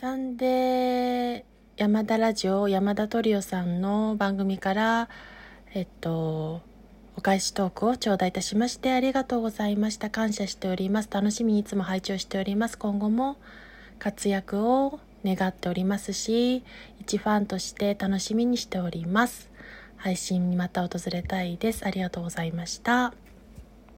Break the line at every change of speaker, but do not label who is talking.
サンデー山田ラジオ山田トリオさんの番組からえっとお返しトークを頂戴いたしましてありがとうございました。感謝しております。楽しみにいつも拝聴しております。今後も活躍を願っておりますし一ファンとして楽しみにしております。配信にまた訪れたいです。ありがとうございました。